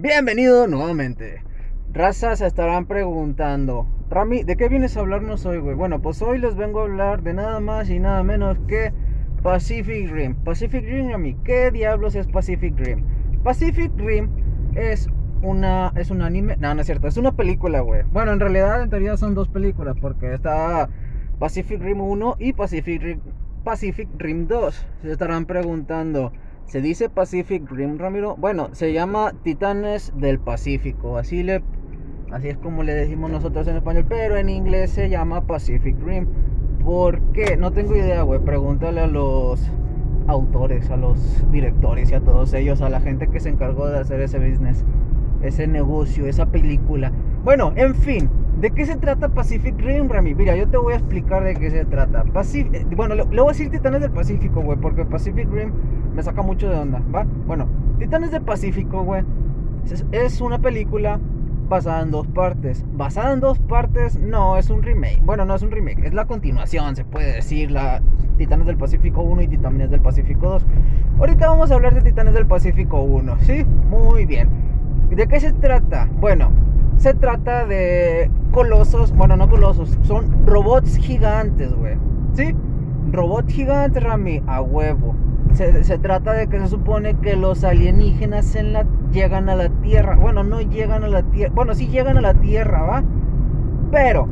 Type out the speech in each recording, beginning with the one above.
Bienvenido nuevamente. Razas se estarán preguntando, Rami, ¿de qué vienes a hablarnos hoy, güey? Bueno, pues hoy les vengo a hablar de nada más y nada menos que Pacific Rim. Pacific Rim, Rami, ¿qué diablos es Pacific Rim? Pacific Rim es una es un anime, no, no es cierto, es una película, güey. Bueno, en realidad en teoría son dos películas porque está Pacific Rim 1 y Pacific Rim, Pacific Rim 2. Se estarán preguntando, ¿se dice Pacific Rim, Ramiro? Bueno, se llama Titanes del Pacífico, así le así es como le decimos nosotros en español, pero en inglés se llama Pacific Rim. ¿Por qué? No tengo idea, güey. Pregúntale a los autores, a los directores y a todos ellos, a la gente que se encargó de hacer ese business, ese negocio, esa película. Bueno, en fin, ¿de qué se trata Pacific Rim, Rami? Mira, yo te voy a explicar de qué se trata. Eh, bueno, le, voy a decir Titanes del Pacífico, güey, porque Pacific Rim me saca mucho de onda, ¿va? Bueno, Titanes del Pacífico, güey, es una película basada en dos partes. Basada en dos partes, no, es un remake. Bueno, no es un remake, es la continuación, se puede decir, la Titanes del Pacífico 1 y Titanes del Pacífico 2. Ahorita vamos a hablar de Titanes del Pacífico 1, ¿sí? Muy bien. ¿De qué se trata? Bueno, se trata de colosos, bueno, no colosos, son robots gigantes, güey. ¿Sí? Robots gigantes, Rami, a huevo. Se, se, trata de que se supone que los alienígenas en la, llegan a la Tierra. Bueno, no llegan a la Tierra. Bueno, sí llegan a la Tierra, ¿va? Pero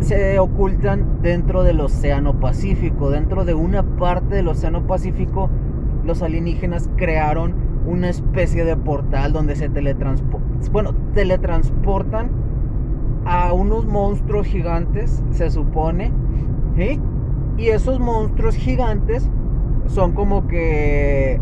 se ocultan dentro del Océano Pacífico. Dentro de una parte del Océano Pacífico, los alienígenas crearon una especie de portal donde se teletransportan. Bueno, teletransportan a unos monstruos gigantes, se supone. Y esos monstruos gigantes son como que...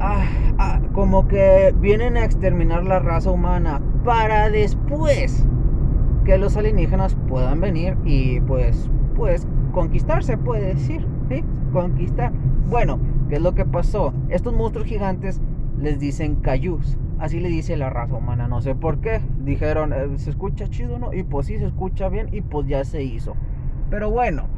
Ah, ah, como que vienen a exterminar la raza humana para después que los alienígenas puedan venir y pues, pues conquistarse, puede decir, ¿sí? Conquistar. Bueno, ¿qué es lo que pasó? Estos monstruos gigantes les dicen cayús. Así le dice la raza humana, no sé por qué. Dijeron, eh, se escucha chido, ¿no? Y pues sí, se escucha bien y pues ya se hizo. Pero bueno,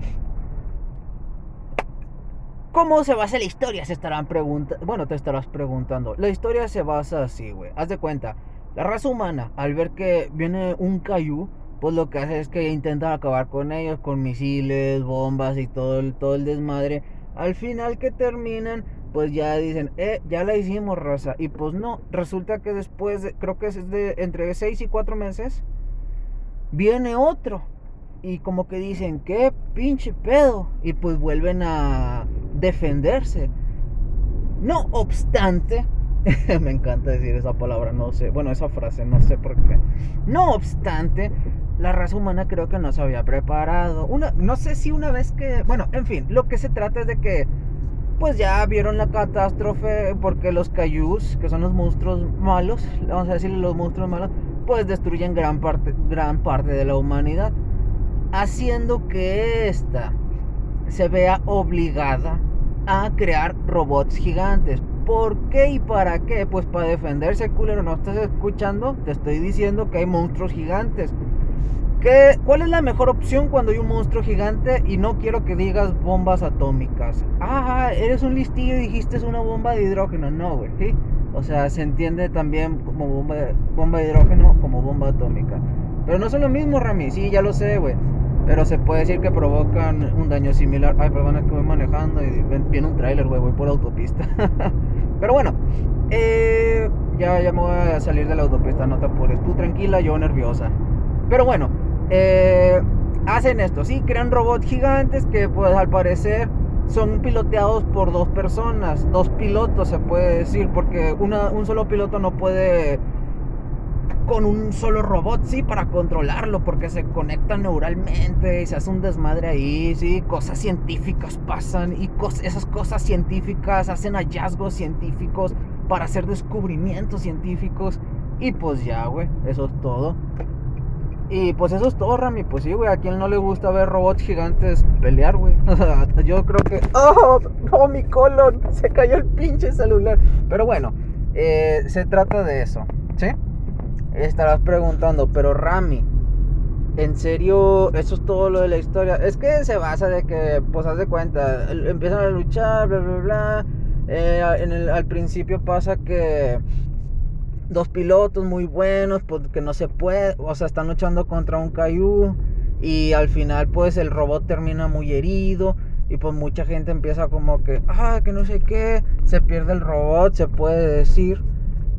¿Cómo se basa la historia? Se estarán preguntando. Bueno, te estarás preguntando. La historia se basa así, güey. Haz de cuenta. La raza humana, al ver que viene un Cayu, pues lo que hace es que intenta acabar con ellos, con misiles, bombas y todo el, todo el desmadre. Al final que terminan, pues ya dicen, eh, ya la hicimos, raza. Y pues no, resulta que después, creo que es de entre 6 y 4 meses, viene otro. Y como que dicen, qué pinche pedo. Y pues vuelven a defenderse. No obstante, me encanta decir esa palabra, no sé, bueno, esa frase, no sé por qué. No obstante, la raza humana creo que no se había preparado. Una, no sé si una vez que, bueno, en fin, lo que se trata es de que, pues ya vieron la catástrofe porque los Cayús, que son los monstruos malos, vamos a decirle los monstruos malos, pues destruyen gran parte, gran parte de la humanidad, haciendo que esta se vea obligada a crear robots gigantes. ¿Por qué y para qué? Pues para defenderse, culero. ¿No estás escuchando? Te estoy diciendo que hay monstruos gigantes. ¿Qué, ¿Cuál es la mejor opción cuando hay un monstruo gigante y no quiero que digas bombas atómicas? Ah, eres un listillo y dijiste es una bomba de hidrógeno. No, güey. ¿sí? O sea, se entiende también como bomba, bomba de hidrógeno como bomba atómica. Pero no son lo mismo, Rami. Sí, ya lo sé, güey. Pero se puede decir que provocan un daño similar. Ay, perdón, es que voy manejando y viene un tráiler, güey, voy por autopista. Pero bueno, eh, ya, ya me voy a salir de la autopista, no te apures. Tú tranquila, yo nerviosa. Pero bueno, eh, hacen esto, sí, crean robots gigantes que pues al parecer son piloteados por dos personas, dos pilotos se puede decir, porque un solo piloto no puede con un solo robot, sí, para controlarlo, porque se conecta neuralmente y se hace un desmadre ahí, sí, cosas científicas pasan y esas cosas científicas hacen hallazgos científicos para hacer descubrimientos científicos y pues ya, güey, eso es todo. Y pues eso es todo, Rami. Pues sí, güey, a quien no le gusta ver robots gigantes pelear, güey. Yo creo que... ¡Oh! ¡Oh, mi colon! Se cayó el pinche celular. Pero bueno, eh, se trata de eso, ¿sí? estarás preguntando, pero Rami, ¿en serio eso es todo lo de la historia? Es que se basa de que, pues haz de cuenta, empiezan a luchar, bla, bla, bla. Eh, en el, al principio pasa que dos pilotos muy buenos, porque pues, no se puede, o sea, están luchando contra un Caillou y al final pues el robot termina muy herido y pues mucha gente empieza como que, ah, que no sé qué, se pierde el robot, se puede decir.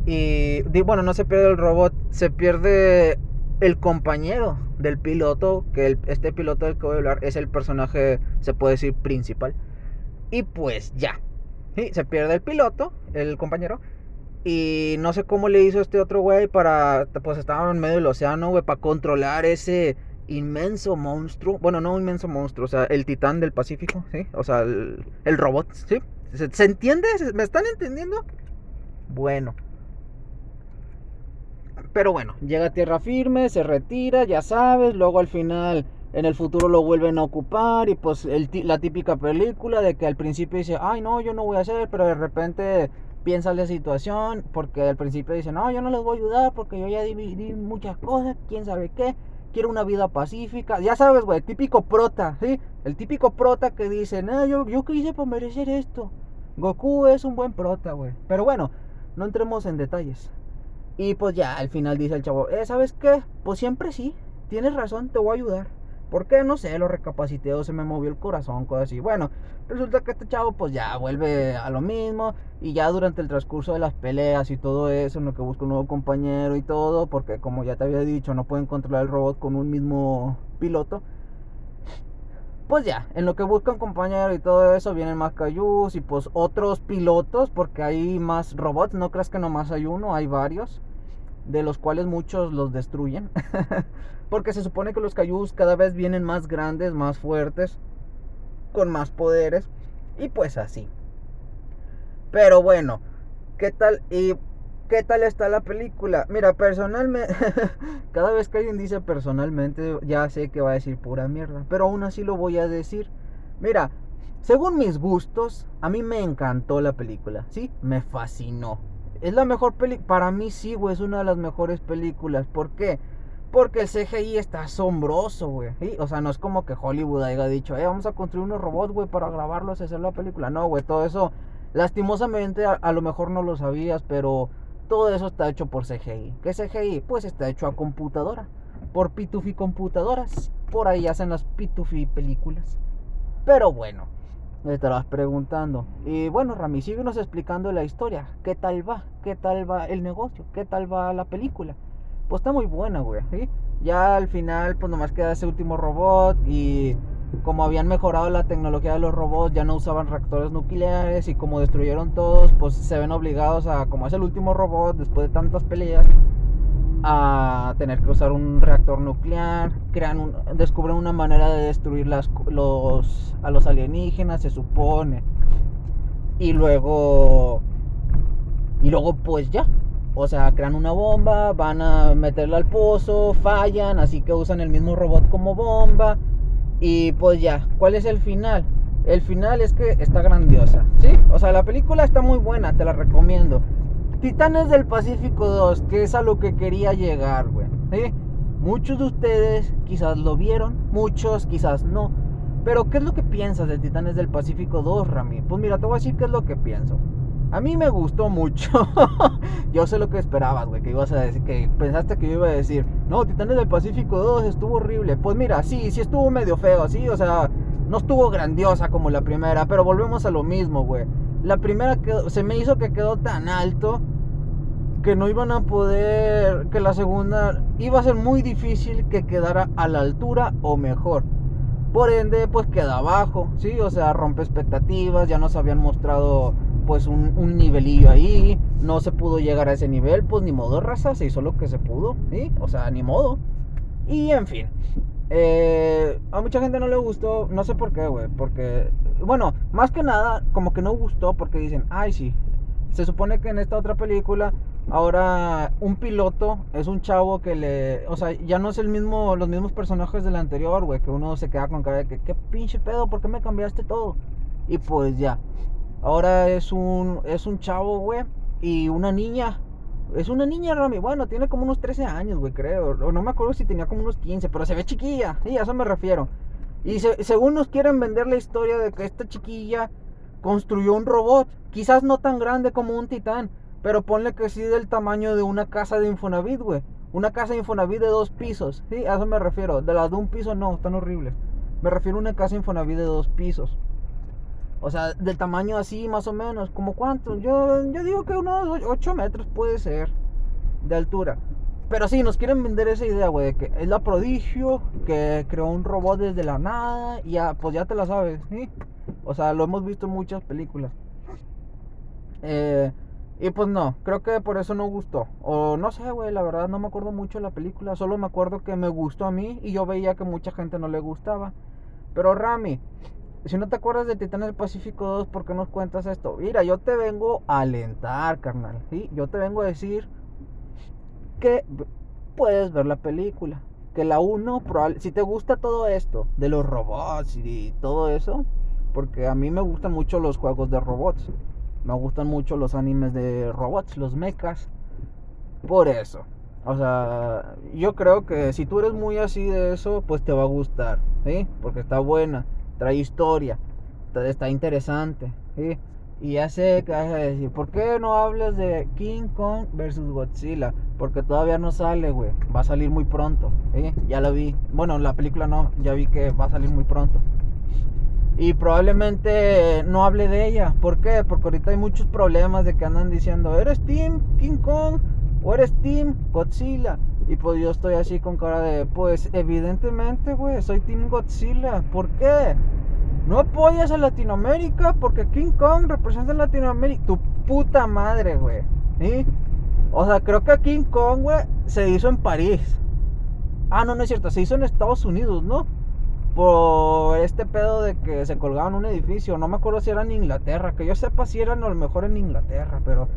Y bueno, no se pierde el robot, se pierde el compañero del piloto, que este piloto del que voy a hablar es el personaje, se puede decir, principal. Y pues ya, ¿sí? se pierde el piloto, el compañero. Y no sé cómo le hizo este otro güey para, pues estaba en medio del océano, güey, para controlar ese inmenso monstruo. Bueno, no un inmenso monstruo, o sea, el titán del Pacífico, ¿sí? O sea, el, robot, ¿sí? ¿Se, entiende? ¿Me están entendiendo? Bueno. Pero bueno, llega a tierra firme, se retira, ya sabes, luego al final en el futuro lo vuelven a ocupar y pues la típica película de que al principio dice, ay no, yo no voy a hacer, pero de repente piensa la situación porque al principio dice, no, yo no les voy a ayudar porque yo ya dividí muchas cosas, quién sabe qué, quiero una vida pacífica, ya sabes, güey, típico prota, ¿sí? El típico prota que dice, no, yo, yo qué hice para merecer esto. Goku es un buen prota, güey. Pero bueno, no entremos en detalles. Y pues ya, al final dice el chavo, eh, ¿sabes qué? Pues siempre sí, tienes razón, te voy a ayudar. ¿Por qué? No sé, lo recapacité o se me movió el corazón, cosas así. Bueno, resulta que este chavo pues ya vuelve a lo mismo y ya durante el transcurso de las peleas y todo eso, en lo que busca un nuevo compañero y todo, porque como ya te había dicho, no pueden controlar el robot con un mismo piloto. Pues ya, en lo que busca un compañero y todo eso, vienen más Cayús y pues otros pilotos, porque hay más robots, no creas que nomás hay uno, hay varios de los cuales muchos los destruyen. Porque se supone que los Cayús cada vez vienen más grandes, más fuertes, con más poderes. Y pues así. Pero bueno, ¿qué tal? ¿Y qué tal está la película? Mira, personalmente, cada vez que alguien dice personalmente, ya sé que va a decir pura mierda. Pero aún así lo voy a decir. Mira, según mis gustos, a mí me encantó la película. Sí, me fascinó es la mejor película. Para mí sí, güey, es una de las mejores películas. ¿Por qué? Porque el CGI está asombroso, güey. O sea, no es como que Hollywood haya dicho, eh, vamos a construir unos robots, güey, para grabarlos y hacer la película. No, güey, todo eso, lastimosamente, a, lo mejor no lo sabías, pero todo eso está hecho por CGI. ¿Qué CGI? Pues está hecho a computadora. Por Pitufi computadoras. Por ahí hacen las Pitufi películas. Pero bueno, me estarás preguntando. Y bueno, Rami, síguenos explicando la historia. ¿Qué tal va? ¿Qué tal va el negocio? ¿Qué tal va la película? Pues está muy buena, güey. Ya al final, pues nomás queda ese último robot y como habían mejorado la tecnología de los robots, ya no usaban reactores nucleares y como destruyeron todos, pues se ven obligados a, como es el último robot, después de tantas peleas, a tener que usar un reactor nuclear, crean descubren una manera de destruir las, los, a los alienígenas, se supone. Y luego, y luego pues ya, o sea, crean una bomba, van a meterla al pozo, fallan, así que usan el mismo robot como bomba. Y pues ya, ¿cuál es el final? El final es que está grandiosa, ¿sí? O sea, la película está muy buena, te la recomiendo. Titanes del Pacífico 2, que es a lo que quería llegar, güey. Muchos de ustedes quizás lo vieron, muchos quizás no. Pero, ¿qué es lo que piensas de Titanes del Pacífico 2, Rami? Pues mira, te voy a decir qué es lo que pienso. A mí me gustó mucho. yo sé lo que esperabas, güey, que ibas a decir, que pensaste que yo iba a decir, no, Titanes del Pacífico 2 estuvo horrible. Pues mira, sí, sí estuvo medio feo, sí, o sea, no estuvo grandiosa como la primera, pero volvemos a lo mismo, güey. La primera que se me hizo que quedó tan alto que no iban a poder, que la segunda iba a ser muy difícil que quedara a la altura o mejor. Por ende, pues queda abajo, ¿sí? O sea, rompe expectativas, ya nos habían mostrado pues un, nivelillo ahí, no se pudo llegar a ese nivel, pues ni modo raza, se hizo lo que se pudo, ¿sí? O sea, ni modo. Y en fin, eh, a mucha gente no le gustó, no sé por qué, güey, porque, bueno, más que nada, como que no gustó porque dicen, ay, sí, se supone que en esta otra película Ahora, un piloto es un chavo que le. O sea, ya no es el mismo, los mismos personajes del anterior, güey. Que uno se queda con cara de que, ¿qué pinche pedo? ¿Por qué me cambiaste todo? Y pues ya. Ahora es un, es un chavo, güey. Y una niña. Es una niña, Rami. Bueno, tiene como unos 13 años, güey, creo. O no me acuerdo si tenía como unos 15, pero se ve chiquilla. Sí, a eso me refiero. Y según nos quieren vender la historia de que esta chiquilla construyó un robot. Quizás no tan grande como un titán Pero ponle que sí del tamaño de una casa de Infonavit, güey. Una casa de Infonavit de dos pisos. Sí, a eso me refiero. De las de un piso no, están horribles. Me refiero a una casa Infonavit de dos pisos. O sea, del tamaño así más o menos. ¿Como cuánto? Yo, yo digo que unos 8 metros puede ser. De altura. Pero sí, nos quieren vender esa idea, güey, de que es la prodigio, que creó un robot desde la nada, y ya, pues ya te la sabes, ¿sí? O sea, lo hemos visto en muchas películas. Eh, y pues no, creo que por eso no gustó. O no sé, güey, la verdad no me acuerdo mucho de la película, solo me acuerdo que me gustó a mí y yo veía que mucha gente no le gustaba. Pero Rami, si no te acuerdas de Titanes del Pacífico 2, ¿por qué nos cuentas esto? Mira, yo te vengo a alentar, carnal, ¿sí? Yo te vengo a decir que puedes ver la película. Que la 1, si te gusta todo esto, de los robots y todo eso, porque a mí me gustan mucho los juegos de robots, me gustan mucho los animes de robots, los mechas, por eso. O sea, yo creo que si tú eres muy así de eso, pues te va a gustar, ¿sí? Porque está buena, trae historia, está interesante, ¿sí? Y ya sé que vas a decir, ¿por qué no hablas de King Kong versus Godzilla? Porque todavía no sale, güey. Va a salir muy pronto. ¿eh? Ya la vi. Bueno, la película no, ya vi que va a salir muy pronto. Y probablemente no hable de ella. ¿Por qué? Porque ahorita hay muchos problemas de que andan diciendo, ¿eres Team King Kong o eres Team Godzilla? Y pues yo estoy así con cara de, pues evidentemente, güey, soy Team Godzilla. ¿Por qué? No apoyas a Latinoamérica porque King Kong representa a Latinoamérica. Tu puta madre, güey. ¿Sí? O sea, creo que King Kong, güey, se hizo en París. Ah, no, no es cierto. Se hizo en Estados Unidos, ¿no? Por este pedo de que se colgaban un edificio. No me acuerdo si era en Inglaterra. Que yo sepa si eran a lo mejor en Inglaterra. Pero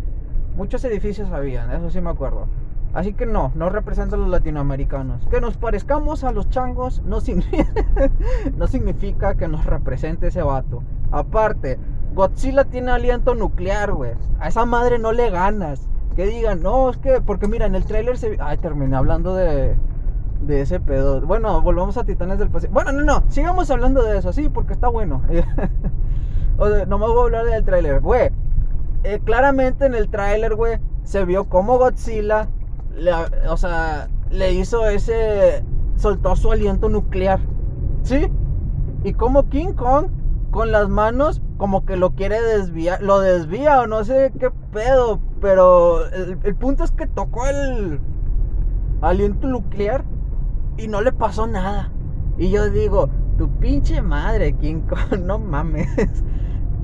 muchos edificios habían. Eso sí me acuerdo. Así que no, no representa a los latinoamericanos. Que nos parezcamos a los changos no, no significa que nos represente ese vato. Aparte, Godzilla tiene aliento nuclear, güey. A esa madre no le ganas. Que digan, no, es que, porque mira, en el trailer se... Ay, terminé hablando de, de ese pedo. Bueno, volvamos a Titanes del Pacífico. Bueno, no, no, sigamos hablando de eso, sí, porque está bueno. o no me voy a hablar del trailer, güey. Eh, claramente en el trailer, güey, se vio como Godzilla o sea, le hizo ese, soltó su aliento nuclear, ¿sí? Y como King Kong, con las manos, como que lo quiere desviar, lo desvía o no sé qué pedo, pero el punto es que tocó el aliento nuclear y no le pasó nada. Y yo digo, tu pinche madre, King Kong, no mames.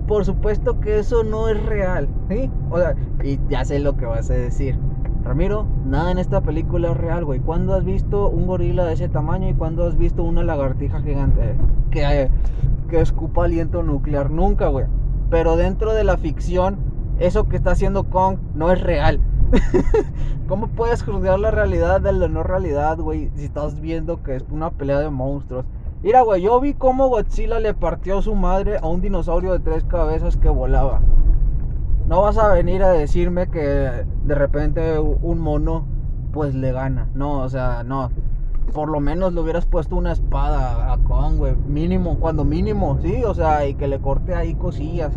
Por supuesto que eso no es real, ¿sí? O sea, y ya sé lo que vas a decir. Ramiro, nada en esta película es real, güey. ¿Cuándo has visto un gorila de ese tamaño y cuándo has visto una lagartija gigante que, que escupa aliento nuclear? Nunca, güey. Pero dentro de la ficción, eso que está haciendo Kong no es real. ¿Cómo puedes juzgar la realidad de la no realidad, güey? Si estás viendo que es una pelea de monstruos. Mira, güey, yo vi cómo Godzilla le partió su madre a un dinosaurio de tres cabezas que volaba. No vas a venir a decirme que de repente un mono pues le gana. No, o sea, no. Por lo menos le hubieras puesto una espada a Kong, güey. Mínimo, cuando mínimo, sí, o sea, y que le corte ahí cosillas.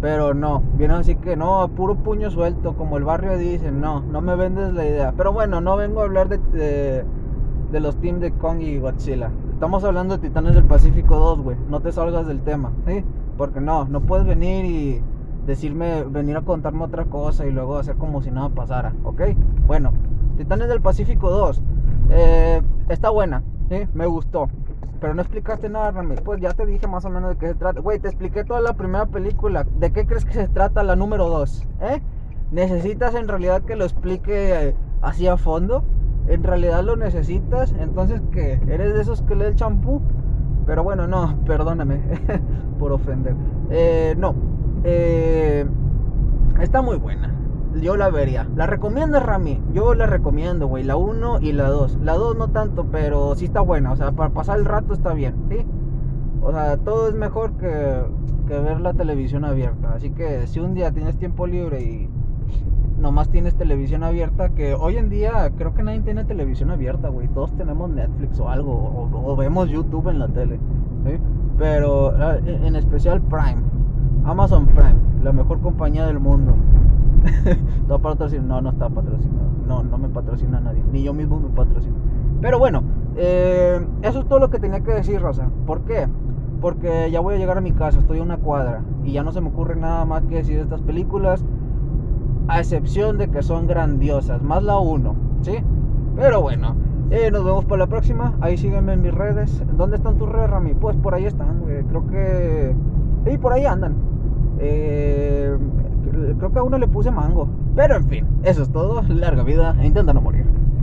Pero no, vienen así que no, puro puño suelto, como el barrio dice, no, no me vendes la idea. Pero bueno, no vengo a hablar de, de, los teams de Kong y Godzilla. Estamos hablando de Titanes del Pacífico 2, güey. No te salgas del tema, ¿sí? Porque no, no puedes venir y decirme, venir a contarme otra cosa y luego hacer como si nada pasara, ¿ok? Bueno, Titanes del Pacífico 2, eh, está buena, ¿sí? Me gustó. Pero no explicaste nada, Rami. Pues ya te dije más o menos de qué se trata. Güey, te expliqué toda la primera película. ¿De qué crees que se trata la número 2? ¿Eh? ¿Necesitas en realidad que lo explique eh, así a fondo? ¿En realidad lo necesitas? Entonces, ¿qué? ¿Eres de esos que lee el champú? Pero bueno, no, perdóname por ofender. Eh, no, eh, está muy buena. Yo la vería. ¿La recomiendo, Rami? Yo la recomiendo, güey. La 1 y la 2. La 2 no tanto, pero sí está buena. O sea, para pasar el rato está bien, ¿sí? O sea, todo es mejor que, que ver la televisión abierta. Así que si un día tienes tiempo libre y nomás tienes televisión abierta, que hoy en día creo que nadie tiene televisión abierta, güey. Todos tenemos Netflix o algo, o, vemos YouTube en la tele. ¿sí? Pero ah, en especial Prime. Amazon Prime, la mejor compañía del mundo. está patrocinado. No, no está patrocinado. No, no me patrocina nadie. Ni yo mismo me patrocino. Pero bueno, eh, eso es todo lo que tenía que decir, Rosa. ¿Por qué? Porque ya voy a llegar a mi casa, estoy a una cuadra. Y ya no se me ocurre nada más que decir de estas películas. A excepción de que son grandiosas. Más la uno, ¿sí? Pero bueno. Eh, nos vemos para la próxima. Ahí sígueme en mis redes. ¿Dónde están tus redes, Rami? Pues por ahí están. Creo que. Y por ahí andan. Eh, creo que a uno le puse mango. Pero en fin, eso es todo. Larga vida e intenta no morir.